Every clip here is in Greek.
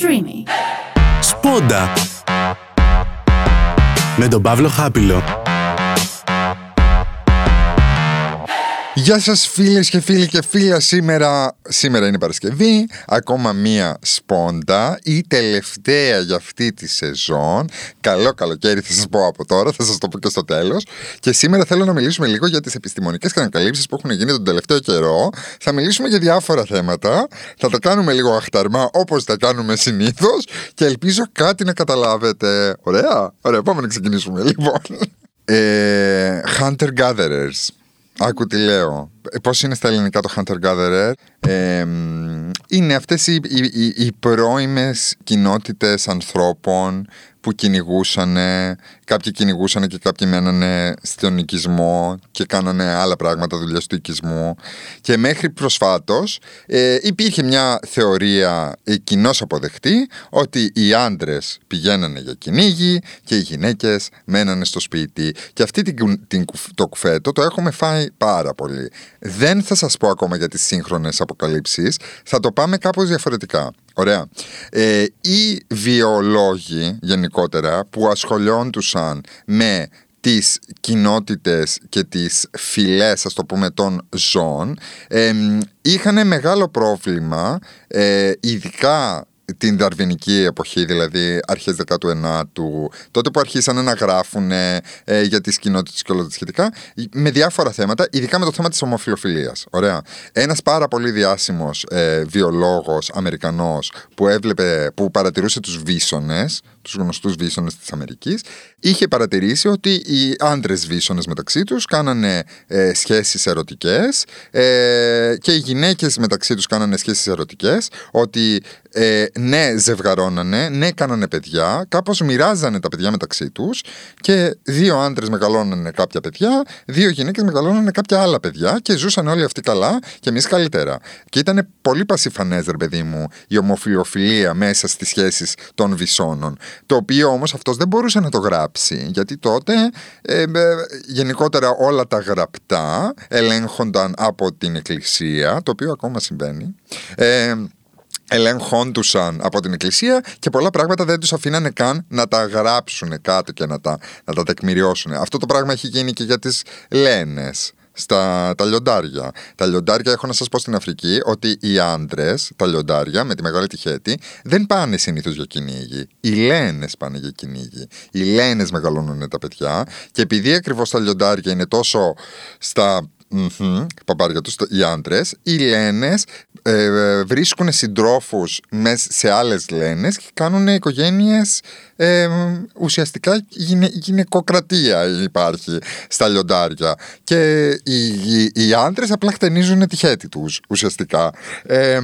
Streamy. Σπόντα. Με τον Παύλο Χάπιλο. Γεια σας φίλες και φίλοι και φίλα σήμερα, σήμερα είναι Παρασκευή, ακόμα μία σπόντα, η τελευταία για αυτή τη σεζόν, καλό καλοκαίρι θα σας πω από τώρα, θα σας το πω και στο τέλος και σήμερα θέλω να μιλήσουμε λίγο για τις επιστημονικές ανακαλύψεις που έχουν γίνει τον τελευταίο καιρό, θα μιλήσουμε για διάφορα θέματα, θα τα κάνουμε λίγο αχταρμά όπως τα κάνουμε συνήθως και ελπίζω κάτι να καταλάβετε. Ωραία, ωραία, πάμε να ξεκινήσουμε λοιπόν. Ε, Hunter Gatherers Άκου τι λέω. Ε, πώς είναι στα ελληνικά το Hunter Gatherer. Ε, είναι αυτές οι, οι, οι, οι πρώιμες κοινότητες ανθρώπων που κυνηγούσαν, κάποιοι κυνηγούσαν και κάποιοι μένανε στον οικισμό και κάνανε άλλα πράγματα, δουλειά του οικισμού. Και μέχρι προσφάτως ε, υπήρχε μια θεωρία ε, κοινώς αποδεχτή ότι οι άντρες πηγαίνανε για κυνήγι και οι γυναίκες μένανε στο σπίτι. Και αυτή την, την, το κουφέτο το έχουμε φάει πάρα πολύ. Δεν θα σας πω ακόμα για τις σύγχρονες αποκαλύψεις, θα το πάμε κάπως διαφορετικά. Ωραία. Ε, οι βιολόγοι γενικότερα που ασχολιόντουσαν με τις κοινότητες και τις φυλές, ας το πούμε, των ζώων, ε, είχαν μεγάλο πρόβλημα, ε, ειδικά την δαρβινική εποχή, δηλαδή αρχές 19ου, τότε που αρχίσανε να γράφουν ε, για τις κοινότητες και όλα τα σχετικά, με διάφορα θέματα, ειδικά με το θέμα της ομοφιλοφιλίας. Ωραία. Ένας πάρα πολύ διάσημος ε, βιολόγος Αμερικανός που έβλεπε, που παρατηρούσε τους βίσονες, τους γνωστούς βίσονες της Αμερικής, είχε παρατηρήσει ότι οι άντρες βίσονες μεταξύ τους κάνανε ε, σχέσεις ερωτικές ε, και οι γυναίκες μεταξύ τους κάνανε σχέσεις ερωτικές, ότι ε, ναι ζευγαρώνανε, ναι κάνανε παιδιά, κάπως μοιράζανε τα παιδιά μεταξύ τους και δύο άντρες μεγαλώνανε κάποια παιδιά, δύο γυναίκες μεγαλώνανε κάποια άλλα παιδιά και ζούσαν όλοι αυτοί καλά και εμείς καλύτερα. Και ήταν πολύ πασιφανές ρε παιδί μου η ομοφιλοφιλία μέσα στις σχέσεις των βυσώνων. Το οποίο όμως αυτός δεν μπορούσε να το γράψει, γιατί τότε ε, ε, γενικότερα όλα τα γραπτά ελέγχονταν από την Εκκλησία, το οποίο ακόμα συμβαίνει. Ε, ελέγχοντουσαν από την εκκλησία και πολλά πράγματα δεν τους αφήνανε καν να τα γράψουν κάτω και να τα, να τα τεκμηριώσουν. Αυτό το πράγμα έχει γίνει και για τις λένες στα τα λιοντάρια. Τα λιοντάρια έχω να σας πω στην Αφρική ότι οι άντρες, τα λιοντάρια με τη μεγάλη τυχέτη, δεν πάνε συνήθως για κυνήγι. Οι λένες πάνε για κυνήγι. Οι λένες μεγαλώνουν τα παιδιά και επειδή ακριβώς τα λιοντάρια είναι τόσο στα Mm-hmm, παπάρια τους, οι άντρες, οι λένες ε, βρίσκουν συντρόφους σε άλλες λένες και κάνουν οικογένειες ε, ουσιαστικά γυναι, γυναικοκρατία υπάρχει στα λιοντάρια. Και οι, οι, οι άντρες απλά χτενίζουν τη χέτη τους ουσιαστικά. Ε,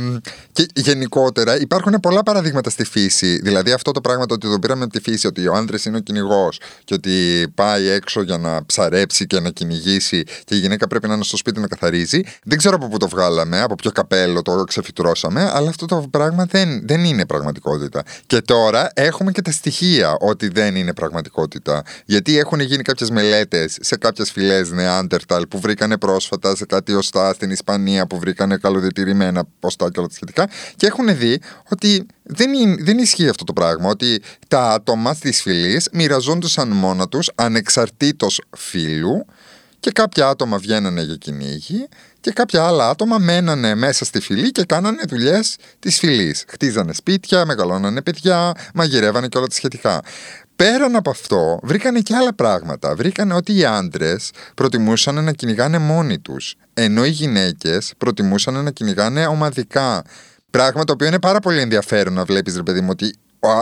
και γενικότερα υπάρχουν πολλά παραδείγματα στη φύση. Δηλαδή αυτό το πράγμα το ότι το πήραμε από τη φύση ότι ο άντρε είναι ο κυνηγός και ότι πάει έξω για να ψαρέψει και να κυνηγήσει και η γυναίκα πρέπει να είναι στο σπίτι να καθαρίζει δεν ξέρω από πού το βγάλαμε, από ποιο καπέλο το ξεφυτρώσαμε αλλά αυτό το πράγμα δεν, δεν είναι πραγματικότητα. Και τώρα έχουμε και τα στοιχεία ότι δεν είναι πραγματικότητα. Γιατί έχουν γίνει κάποιες μελέτες σε κάποιες φυλές Νεάντερταλ που βρήκανε πρόσφατα σε κάτι οστά στην Ισπανία που βρήκανε καλοδιατηρημένα ποστά και όλα τα σχετικά και έχουν δει ότι δεν, δεν ισχύει αυτό το πράγμα. Ότι τα άτομα της φυλής μοιραζόντουσαν μόνα τους ανεξαρτήτως φύλου και κάποια άτομα βγαίνανε για κυνήγι και κάποια άλλα άτομα μένανε μέσα στη φυλή και κάνανε δουλειές της φυλής. Χτίζανε σπίτια, μεγαλώνανε παιδιά, μαγειρεύανε και όλα τα σχετικά. Πέραν από αυτό, βρήκανε και άλλα πράγματα. Βρήκανε ότι οι άντρες προτιμούσαν να κυνηγάνε μόνοι τους, ενώ οι γυναίκες προτιμούσαν να κυνηγάνε ομαδικά. Πράγμα το οποίο είναι πάρα πολύ ενδιαφέρον να βλέπεις, ρε παιδί μου, ότι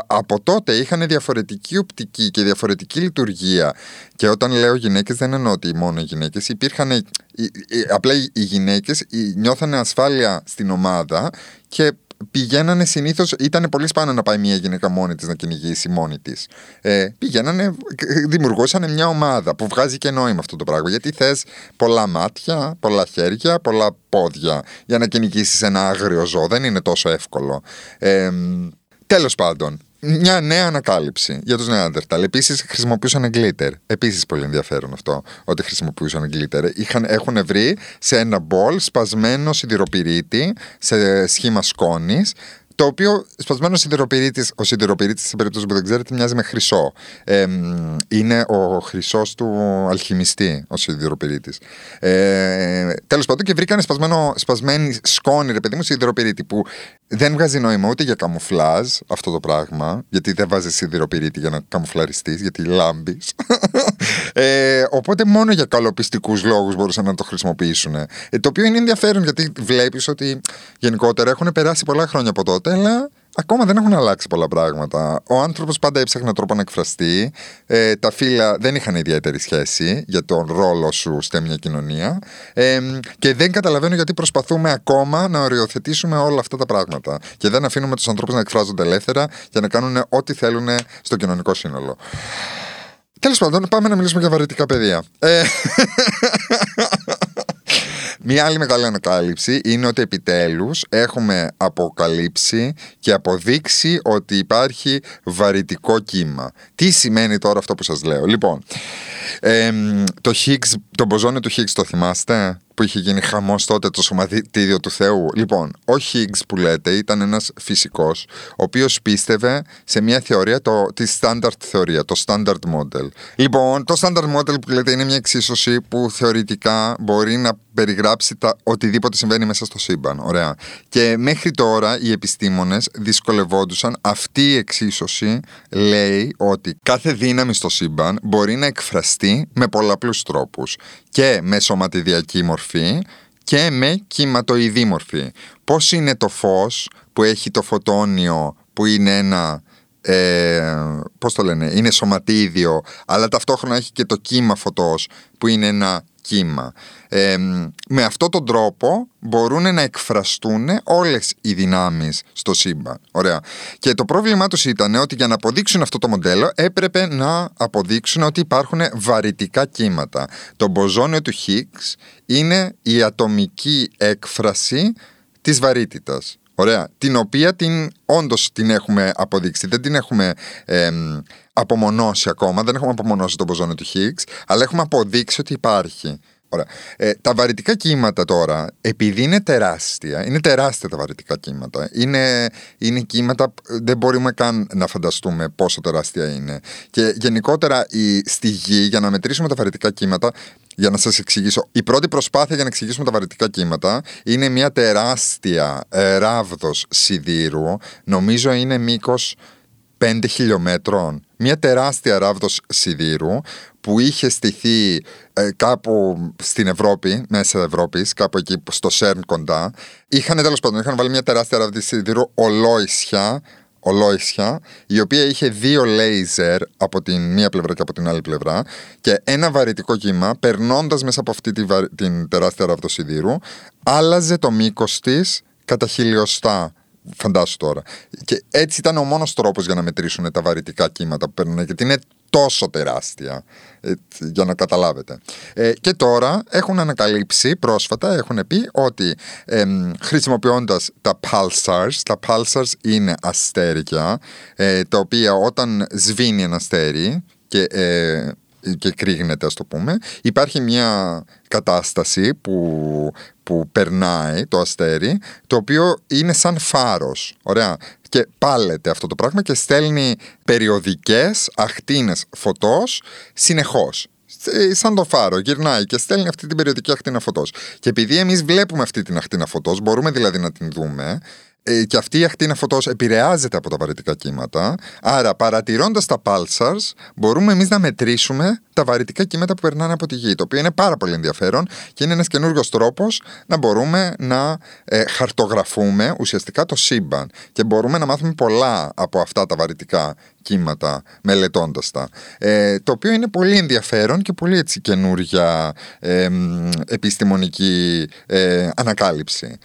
από τότε είχαν διαφορετική οπτική και διαφορετική λειτουργία. Και όταν λέω γυναίκες, δεν εννοώ ότι μόνο οι γυναίκες. Υπήρχαν. Απλά οι γυναίκες νιώθανε ασφάλεια στην ομάδα και πηγαίνανε συνήθως. Ήταν πολύ σπάνιο να πάει μια γυναίκα μόνη της να κυνηγήσει μόνη της. Ε, πηγαίνανε, δημιουργούσαν μια ομάδα που βγάζει και νόημα αυτό το πράγμα. Γιατί θες πολλά μάτια, πολλά χέρια, πολλά πόδια για να κυνηγήσεις ένα άγριο ζώο. Δεν είναι τόσο εύκολο. Ε, Τέλος πάντων, μια νέα ανακάλυψη για τους Νεάντερταλ. Επίσης χρησιμοποιούσαν γκλίτερ. Επίσης πολύ ενδιαφέρον αυτό ότι χρησιμοποιούσαν γκλίτερ. έχουν βρει σε ένα μπολ σπασμένο σιδηροπυρίτη σε σχήμα σκόνης το οποίο σπασμένο σιδηροπυρίτης, ο σιδηροπυρίτης, σε περίπτωση που δεν ξέρετε, μοιάζει με χρυσό. Ε, είναι ο χρυσός του αλχημιστή, ο σιδηροπυρίτης. Ε, Τέλος πάντων, και βρήκανε σπασμένο, σπασμένη σκόνη, ρε παιδί μου, σιδηροπυρίτη, που δεν βγάζει νόημα ούτε για καμουφλάζ αυτό το πράγμα, γιατί δεν βάζει σιδηροπυρίτη για να καμουφλαριστείς, γιατί λάμπεις. ε, οπότε μόνο για καλοπιστικούς λόγους μπορούσαν να το χρησιμοποιήσουν. Ε, το οποίο είναι ενδιαφέρον γιατί βλέπεις ότι γενικότερα έχουν περάσει πολλά χρόνια από τότε, αλλά ακόμα δεν έχουν αλλάξει πολλά πράγματα. Ο άνθρωπος πάντα έψαχνε τρόπο να εκφραστεί. Ε, τα φύλλα δεν είχαν ιδιαίτερη σχέση για τον ρόλο σου σε μια κοινωνία. Ε, και δεν καταλαβαίνω γιατί προσπαθούμε ακόμα να οριοθετήσουμε όλα αυτά τα πράγματα. Και δεν αφήνουμε τους ανθρώπους να εκφράζονται ελεύθερα και να κάνουν ό,τι θέλουν στο κοινωνικό σύνολο. Τέλος πάντων, πάμε να μιλήσουμε για βαρυτικά παιδεία. Ε, Μία άλλη μεγάλη ανακάλυψη είναι ότι επιτέλους έχουμε αποκαλύψει και αποδείξει ότι υπάρχει βαρυτικό κύμα. Τι σημαίνει τώρα αυτό που σας λέω; Λοιπόν, ε, το Higgs, το μποζόνιο του Higgs το θυμάστε; Που είχε γίνει χαμός τότε το σωματίδιο του Θεού. Λοιπόν, ο Higgs που λέτε ήταν ένας φυσικός, ο οποίος πίστευε σε μια θεωρία, το, τη standard θεωρία, το standard model. Λοιπόν, το standard model που λέτε είναι μια εξίσωση που θεωρητικά μπορεί να περιγράψει τα, οτιδήποτε συμβαίνει μέσα στο σύμπαν. Ωραία. Και μέχρι τώρα οι επιστήμονες δυσκολευόντουσαν. Αυτή η εξίσωση λέει ότι κάθε δύναμη στο σύμπαν μπορεί να εκφραστεί με πολλαπλούς τρόπους. Και με σωματιδιακή μορφή και με κυματοειδή μορφή. Πώς είναι το φως που έχει το φωτόνιο που είναι ένα ε, πώς το λένε, είναι σωματίδιο αλλά ταυτόχρονα έχει και το κύμα φωτός που είναι ένα κύμα. Ε, με αυτόν τον τρόπο μπορούν να εκφραστούν όλες οι δυνάμεις στο σύμπαν. Ωραία. Και το πρόβλημά τους ήταν ότι για να αποδείξουν αυτό το μοντέλο έπρεπε να αποδείξουν ότι υπάρχουν βαρυτικά κύματα. Το μποζόνιο του Higgs είναι η ατομική έκφραση της βαρύτητας. Ωραία. Την οποία την, όντως την έχουμε αποδείξει. Δεν την έχουμε απομονώσει ακόμα. Δεν έχουμε απομονώσει τον μποζόνιο του Higgs. Αλλά έχουμε αποδείξει ότι υπάρχει. Ωραία. Ε, τα βαρυτικά κύματα τώρα, επειδή είναι τεράστια, είναι τεράστια τα βαρυτικά κύματα. Είναι, είναι κύματα, δεν μπορούμε καν να φανταστούμε πόσο τεράστια είναι. Και γενικότερα η, στη γη, για να μετρήσουμε τα βαρυτικά κύματα, για να σας εξηγήσω, η πρώτη προσπάθεια για να εξηγήσουμε τα βαρυτικά κύματα είναι μια τεράστια ε, ράβδος σιδήρου, νομίζω είναι μήκος 5 χιλιόμετρων. Μια τεράστια ράβδος σιδήρου που είχε στηθεί ε, κάπου στην Ευρώπη, μέσα Ευρώπης, κάπου εκεί στο Σέρν κοντά. Είχαν τέλος πάντων, είχαν βάλει μια τεράστια ράβδη σιδήρου ολόισια, ολόισια, η οποία είχε δύο λέιζερ από την μία πλευρά και από την άλλη πλευρά και ένα βαρυτικό κύμα, περνώντας μέσα από αυτή την τεράστια ράβδος σιδήρου, άλλαζε το μήκος της κατά χιλιοστά Φαντάσου τώρα. Και έτσι ήταν ο μόνος τρόπος για να μετρήσουν τα βαρυτικά κύματα που παίρνουν, γιατί είναι τόσο τεράστια, για να καταλάβετε. Ε, και τώρα έχουν ανακαλύψει πρόσφατα, έχουν πει ότι ε, χρησιμοποιώντας τα pulsars, τα pulsars είναι αστέρια, ε, τα οποία όταν σβήνει ένα αστέρι και ε, και κρύγνεται ας το πούμε. Υπάρχει μια κατάσταση που, που περνάει το αστέρι το οποίο είναι σαν φάρος. Ωραία. Και πάλεται αυτό το πράγμα και στέλνει περιοδικές αχτίνες φωτός συνεχώς. Σαν το φάρο, γυρνάει και στέλνει αυτή την περιοδική αχτίνα φωτός. Και επειδή εμείς βλέπουμε αυτή την αχτίνα φωτός, μπορούμε δηλαδή να την δούμε, ε, και αυτή η ακτίνα φωτός επηρεάζεται από τα βαρυτικά κύματα. Άρα, παρατηρώντας τα pulsars, μπορούμε εμείς να μετρήσουμε τα βαρυτικά κύματα που περνάνε από τη γη. Το οποίο είναι πάρα πολύ ενδιαφέρον και είναι ένας καινούριο τρόπος να μπορούμε να ε, χαρτογραφούμε ουσιαστικά το σύμπαν. Και μπορούμε να μάθουμε πολλά από αυτά τα βαρυτικά κύματα μελετώντας τα. Ε, το οποίο είναι πολύ ενδιαφέρον και πολύ έτσι καινούργια ε, επιστημονική ε, ανακάλυψη.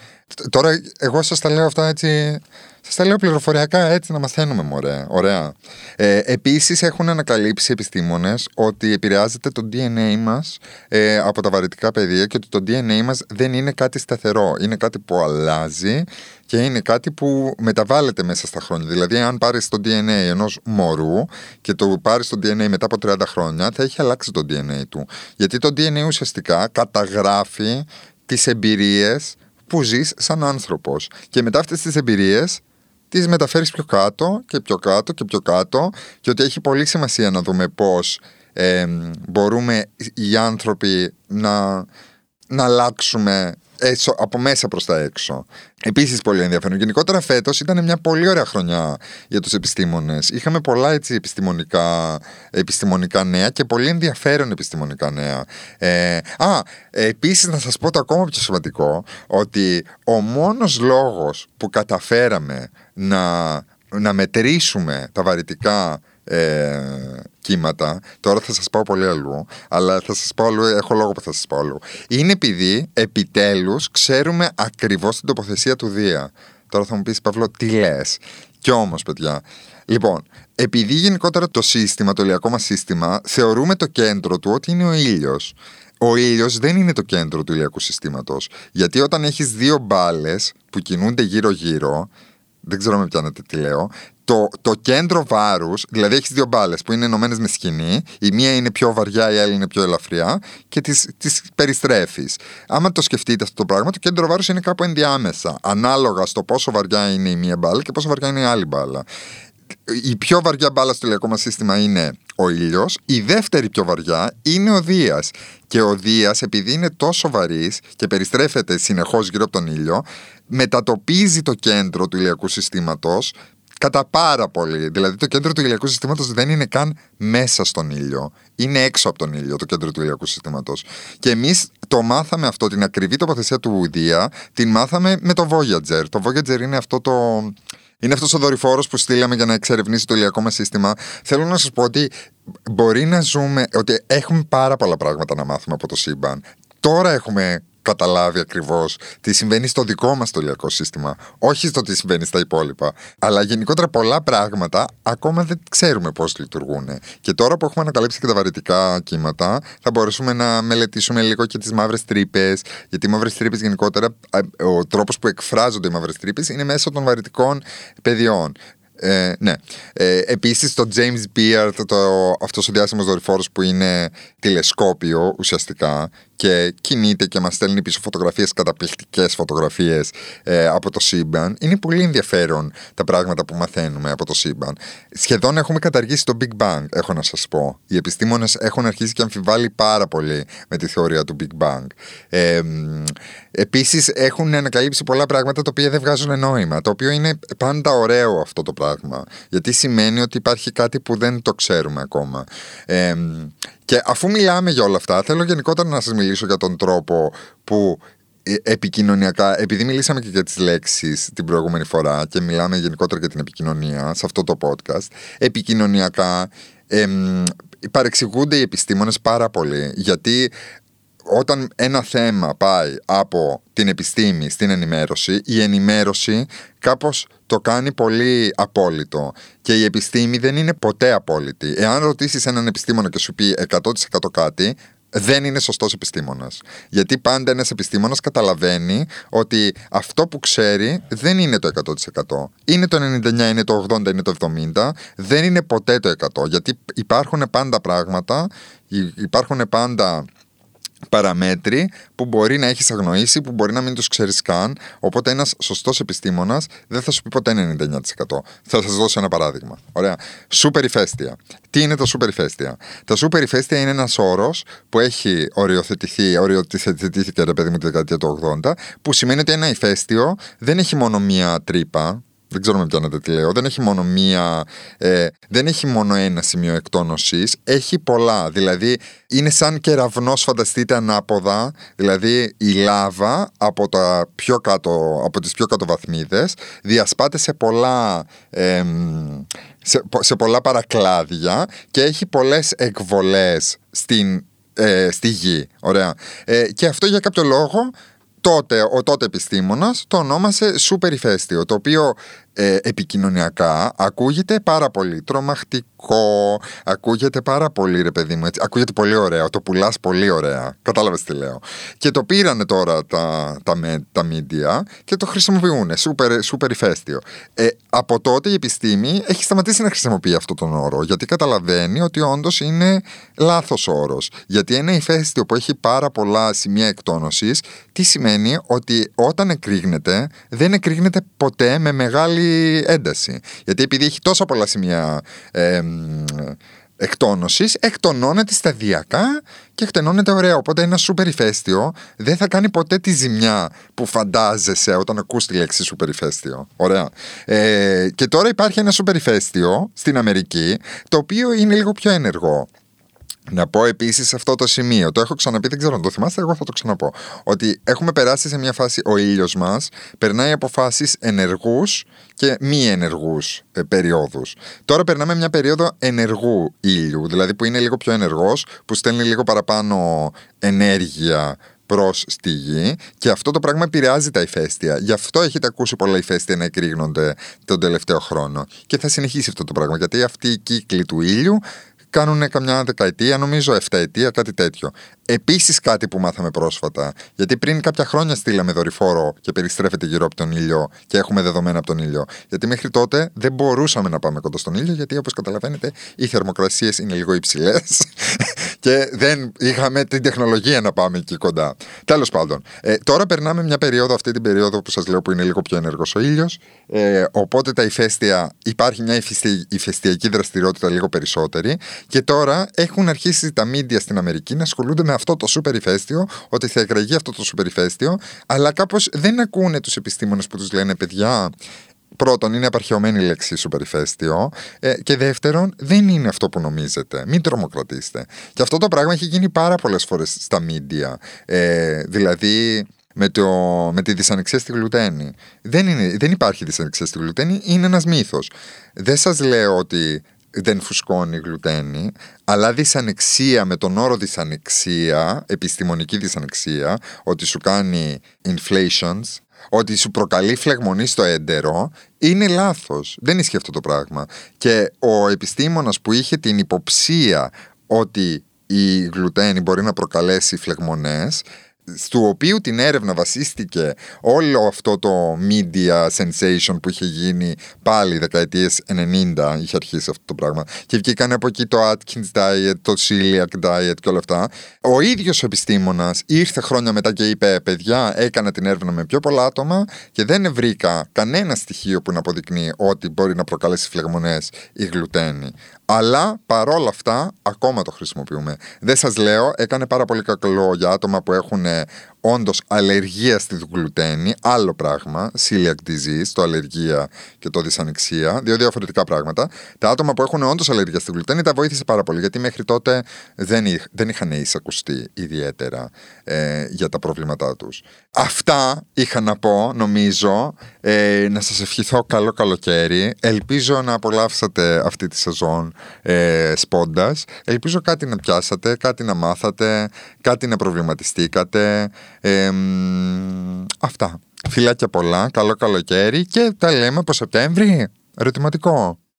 Τώρα, εγώ σας τα λέω αυτά έτσι. Σας τα λέω πληροφοριακά έτσι να μαθαίνουμε, μωρέ. Ωραία. Ε, Επίσης, έχουν ανακαλύψει επιστήμονες ότι επηρεάζεται το DNA μας ε, από τα βαρυτικά πεδία και ότι το DNA μας δεν είναι κάτι σταθερό. Είναι κάτι που αλλάζει και είναι κάτι που μεταβάλλεται μέσα στα χρόνια. Δηλαδή, αν πάρεις το DNA ενός μωρού και το πάρεις το DNA μετά από 30 χρόνια, θα έχει αλλάξει το DNA του. Γιατί το DNA ουσιαστικά καταγράφει τις εμπειρίες που ζεις σαν άνθρωπος. Και μετά αυτές τις εμπειρίες τις μεταφέρεις πιο κάτω και πιο κάτω και πιο κάτω και ότι έχει πολύ σημασία να δούμε πώς ε, μπορούμε οι άνθρωποι να, να αλλάξουμε από μέσα προς τα έξω. Επίσης πολύ ενδιαφέρον. Γενικότερα φέτος ήταν μια πολύ ωραία χρονιά για τους επιστήμονες. Είχαμε πολλά έτσι επιστημονικά, επιστημονικά νέα και πολύ ενδιαφέρον επιστημονικά νέα. Ε, α, επίσης να σας πω το ακόμα πιο σημαντικό, ότι ο μόνος λόγος που καταφέραμε να, να μετρήσουμε τα βαρυτικά ε, κύματα. Τώρα θα σας πάω πολύ αλλού, αλλά θα σας πω αλλού, έχω λόγο που θα σας πω αλλού. Είναι επειδή επιτέλους ξέρουμε ακριβώς την τοποθεσία του Δία. Τώρα θα μου πεις Παύλο τι λες. Κι όμως παιδιά, λοιπόν, επειδή γενικότερα το σύστημα, το ηλιακό μας σύστημα, θεωρούμε το κέντρο του ότι είναι ο ήλιος. Ο ήλιος δεν είναι το κέντρο του ηλιακού συστήματος. Γιατί όταν έχεις δύο μπάλες που κινούνται γύρω-γύρω, δεν ξέρω με πιάνετε τι λέω, το, το κέντρο βάρους, δηλαδή έχεις δύο μπάλες που είναι ενωμένες με σκηνή, η μία είναι πιο βαριά, η άλλη είναι πιο ελαφριά και τις τις περιστρέφεις. Άμα το σκεφτείτε αυτό το πράγμα, το κέντρο βάρους είναι κάπου ενδιάμεσα, ανάλογα στο πόσο βαριά είναι η μία μπάλα και πόσο βαριά είναι η άλλη μπάλα. Η πιο βαριά μπάλα στο ηλιακό μας σύστημα είναι ο ήλιος. Η δεύτερη πιο βαριά είναι ο Δίας. Και ο Δίας, επειδή είναι τόσο βαρύς και περιστρέφεται συνεχώς γύρω από τον ήλιο, μετατοπίζει το κέντρο του ηλιακού συστήματος κατά πάρα πολύ. Δηλαδή το κέντρο του ηλιακού συστήματος δεν είναι καν μέσα στον ήλιο. Είναι έξω από τον ήλιο το κέντρο του ηλιακού συστήματος. Και εμείς το μάθαμε αυτό, την ακριβή τοποθεσία του Ουδία, την μάθαμε με το Voyager. Το Voyager είναι αυτό το. Είναι αυτός ο δορυφόρος που στείλαμε για να εξερευνήσει το ηλιακό μα σύστημα. Θέλω να σας πω ότι μπορεί να ζούμε, ότι έχουμε πάρα πολλά πράγματα να μάθουμε από το σύμπαν. Τώρα έχουμε καταλάβει ακριβώς τι συμβαίνει στο δικό μας το ηλιακό σύστημα, όχι στο τι συμβαίνει στα υπόλοιπα. Αλλά γενικότερα πολλά πράγματα ακόμα δεν ξέρουμε πώς λειτουργούν. Και τώρα που έχουμε ανακαλύψει και τα βαρυτικά κύματα, θα μπορέσουμε να μελετήσουμε λίγο και τις μαύρες τρύπες. Γιατί οι μαύρες τρύπες γενικότερα, ο τρόπος που εκφράζονται οι μαύρες τρύπες είναι μέσω των βαρυτικών πεδίων. Ε, ναι. Ε, επίσης το James Webb, το, αυτός ο διάσημος δορυφόρος που είναι τηλεσκόπιο ουσιαστικά και κινείται και μας στέλνει πίσω φωτογραφίες, καταπληκτικές φωτογραφίες ε, από το σύμπαν. Είναι πολύ ενδιαφέρον τα πράγματα που μαθαίνουμε από το σύμπαν. Σχεδόν έχουμε καταργήσει το Big Bang, έχω να σας πω. Οι επιστήμονες έχουν αρχίσει και αμφιβάλλει πάρα πολύ με τη θεωρία του Big Bang. Ε, επίσης έχουν ανακαλύψει πολλά πράγματα τα οποία δεν βγάζουν νόημα, το οποίο είναι πάντα ωραίο αυτό το πράγμα, γιατί σημαίνει ότι υπάρχει κάτι που δεν το ξέρουμε ακόμα. Ε, και αφού μιλάμε για όλα αυτά, θέλω γενικότερα να σας μιλήσω για τον τρόπο που ε, επικοινωνιακά, επειδή μιλήσαμε και για τις λέξεις την προηγούμενη φορά και μιλάμε γενικότερα για την επικοινωνία σε αυτό το podcast, επικοινωνιακά εμ, παρεξηγούνται οι επιστήμονες πάρα πολύ γιατί όταν ένα θέμα πάει από την επιστήμη στην ενημέρωση, η ενημέρωση κάπως το κάνει πολύ απόλυτο και η επιστήμη δεν είναι ποτέ απόλυτη. Εάν ρωτήσεις έναν επιστήμονα και σου πει 100% κάτι, δεν είναι σωστός επιστήμονας. Γιατί πάντα ένας επιστήμονας καταλαβαίνει ότι αυτό που ξέρει δεν είναι το 100%. Είναι το 99, είναι το 80, είναι το 70, δεν είναι ποτέ το 100. Γιατί υπάρχουν πάντα πράγματα, υπάρχουν πάντα παραμέτροι που μπορεί να έχεις αγνοήσει, που μπορεί να μην τους ξέρεις καν. Οπότε ένας σωστός επιστήμονας δεν θα σου πει ποτέ 99%. Θα σας δώσω ένα παράδειγμα. Ωραία. Σούπερ ηφαίστεια. Τι είναι το σούπερ ηφαίστεια; Τα σούπερ ηφαίστεια είναι ένας όρος που έχει οριοθετηθεί, οριοθετήθηκε ρε παιδί μου τη δεκαετία του 80, που σημαίνει ότι ένα ηφαίστειο δεν έχει μόνο μία τρύπα, δεν ξέρω με πιάνετε τι λέω, δεν έχει μόνο μία, ε, δεν έχει μόνο ένα σημείο εκτόνωσης, έχει πολλά, δηλαδή είναι σαν κεραυνός φανταστείτε ανάποδα, δηλαδή η λάβα από, τα πιο κάτω, από τις πιο κάτω βαθμίδες διασπάται σε πολλά, ε, σε, σε, πολλά παρακλάδια και έχει πολλές εκβολές στην, ε, στη γη, ωραία. Ε, και αυτό για κάποιο λόγο τότε ο τότε επιστήμονας το ονόμασε σούπερ ηφαίστειο, το οποίο ε, επικοινωνιακά ακούγεται πάρα πολύ τρομακτικό, ακούγεται πάρα πολύ ρε παιδί μου, έτσι, ακούγεται πολύ ωραία, το πουλάς πολύ ωραία, κατάλαβες τι λέω. Και το πήρανε τώρα τα, τα, τα media και το χρησιμοποιούν, σούπερ, σούπερ ηφαίστειο. Ε, από τότε η επιστήμη έχει σταματήσει να χρησιμοποιεί αυτό τον όρο, γιατί καταλαβαίνει ότι όντως είναι λάθος όρος. Γιατί ένα ηφαίστειο που έχει πάρα πολλά σημεία εκτόνωσης, τι σημαίνει; Ότι όταν εκρήγνεται, δεν εκρήγνεται ποτέ με μεγάλη μεγάλη ένταση. Γιατί επειδή έχει τόσα πολλά σημεία ε, εκτόνωσης, εκτονώνεται σταδιακά και εκτενώνεται ωραία. Οπότε ένα σούπερ ηφαίστειο δεν θα κάνει ποτέ τη ζημιά που φαντάζεσαι όταν ακούς τη λέξη σούπερ ηφαίστειο. Ωραία. Ε, και τώρα υπάρχει ένα σούπερ ηφαίστειο στην Αμερική, το οποίο είναι λίγο πιο ενεργό. Να πω επίσης σε αυτό το σημείο, το έχω ξαναπεί, δεν ξέρω αν το θυμάστε, εγώ θα το ξαναπώ. Ότι έχουμε περάσει σε μια φάση, ο ήλιος μας περνάει από φάσει ενεργούς και μη ενεργούς ε, περιόδους. Τώρα περνάμε μια περίοδο ενεργού ήλιου, δηλαδή που είναι λίγο πιο ενεργός, που στέλνει λίγο παραπάνω ενέργεια προς στη γη και αυτό το πράγμα επηρεάζει τα ηφαίστεια. Γι' αυτό έχετε ακούσει πολλά ηφαίστεια να εκρήγνονται τον τελευταίο χρόνο. Και θα συνεχίσει αυτό το πράγμα, γιατί αυτοί οι κύκλοι του ήλιου κάνουν καμιά δεκαετία, νομίζω εφταετία, κάτι τέτοιο. Επίσης, κάτι που μάθαμε πρόσφατα, γιατί πριν κάποια χρόνια στείλαμε δορυφόρο και περιστρέφεται γύρω από τον ήλιο και έχουμε δεδομένα από τον ήλιο. Γιατί μέχρι τότε δεν μπορούσαμε να πάμε κοντά στον ήλιο, γιατί όπως καταλαβαίνετε, οι θερμοκρασίες είναι λίγο υψηλές και δεν είχαμε την τεχνολογία να πάμε εκεί κοντά. Τέλος πάντων, ε, τώρα περνάμε μια περίοδο, αυτή την περίοδο που σας λέω που είναι λίγο πιο ενεργός ο ήλιος. Ε, οπότε τα ηφαίστεια, υπάρχει μια ηφαιστειακή δραστηριότητα λίγο περισσότερη και τώρα έχουν αρχίσει τα μίντια στην Αμερική να ασχολούνται με αυτό το σούπερ ηφαίστειο, ότι θα εκραγεί αυτό το σούπερ ηφαίστειο, αλλά κάπως δεν ακούνε τους επιστήμονες που τους λένε παιδιά. Πρώτον, είναι απαρχαιωμένη η λέξη σούπερ ηφαίστειο. Ε, και δεύτερον, δεν είναι αυτό που νομίζετε. Μην τρομοκρατήσετε. Και αυτό το πράγμα έχει γίνει πάρα πολλές φορές στα μίντια. Ε, δηλαδή, με, το, με τη δυσανεξία στη γλουτένη. Δεν, είναι, δεν υπάρχει δυσανεξία στη γλουτένη, είναι ένας μύθος. Δεν σας λέω ότι δεν φουσκώνει γλουτένη, αλλά δυσανεξία με τον όρο δυσανεξία, επιστημονική δυσανεξία, ότι σου κάνει inflations, ότι σου προκαλεί φλεγμονή στο έντερο, είναι λάθος. Δεν ισχύει αυτό το πράγμα. Και ο επιστήμονας που είχε την υποψία ότι η γλουτένη μπορεί να προκαλέσει φλεγμονές του οποίου την έρευνα βασίστηκε όλο αυτό το media sensation που είχε γίνει πάλι δεκαετίες 90 είχε αρχίσει αυτό το πράγμα. Και βγήκαν από εκεί το Atkins diet, το celiac diet και όλα αυτά. Ο ίδιος ο επιστήμονας ήρθε χρόνια μετά και είπε παιδιά έκανα την έρευνα με πιο πολλά άτομα και δεν βρήκα κανένα στοιχείο που να αποδεικνύει ότι μπορεί να προκαλέσει φλεγμονές η γλουτένη αλλά παρόλα αυτά ακόμα το χρησιμοποιούμε. Δεν σας λέω, έκανε πάρα πολύ κακό για άτομα που έχουν όντως αλλεργία στη γλουτένη, άλλο πράγμα, celiac disease, το αλλεργία και το δυσανεξία, δύο διαφορετικά πράγματα. Τα άτομα που έχουν όντως αλλεργία στη γλουτένη τα βοήθησε πάρα πολύ, γιατί μέχρι τότε δεν, είχ, δεν είχαν εισακουστεί ιδιαίτερα ε, για τα προβλήματά τους. Αυτά είχα να πω, νομίζω. Ε, να σας ευχηθώ καλό καλοκαίρι. Ελπίζω να απολαύσατε αυτή τη σεζόν ε, σπόντας. Ελπίζω κάτι να πιάσατε, κάτι να μάθατε, κάτι να προβληματιστήκατε. Ε, αυτά. Φιλάκια πολλά, καλό καλοκαίρι και τα λέμε από Σεπτέμβρη. Ερωτηματικό.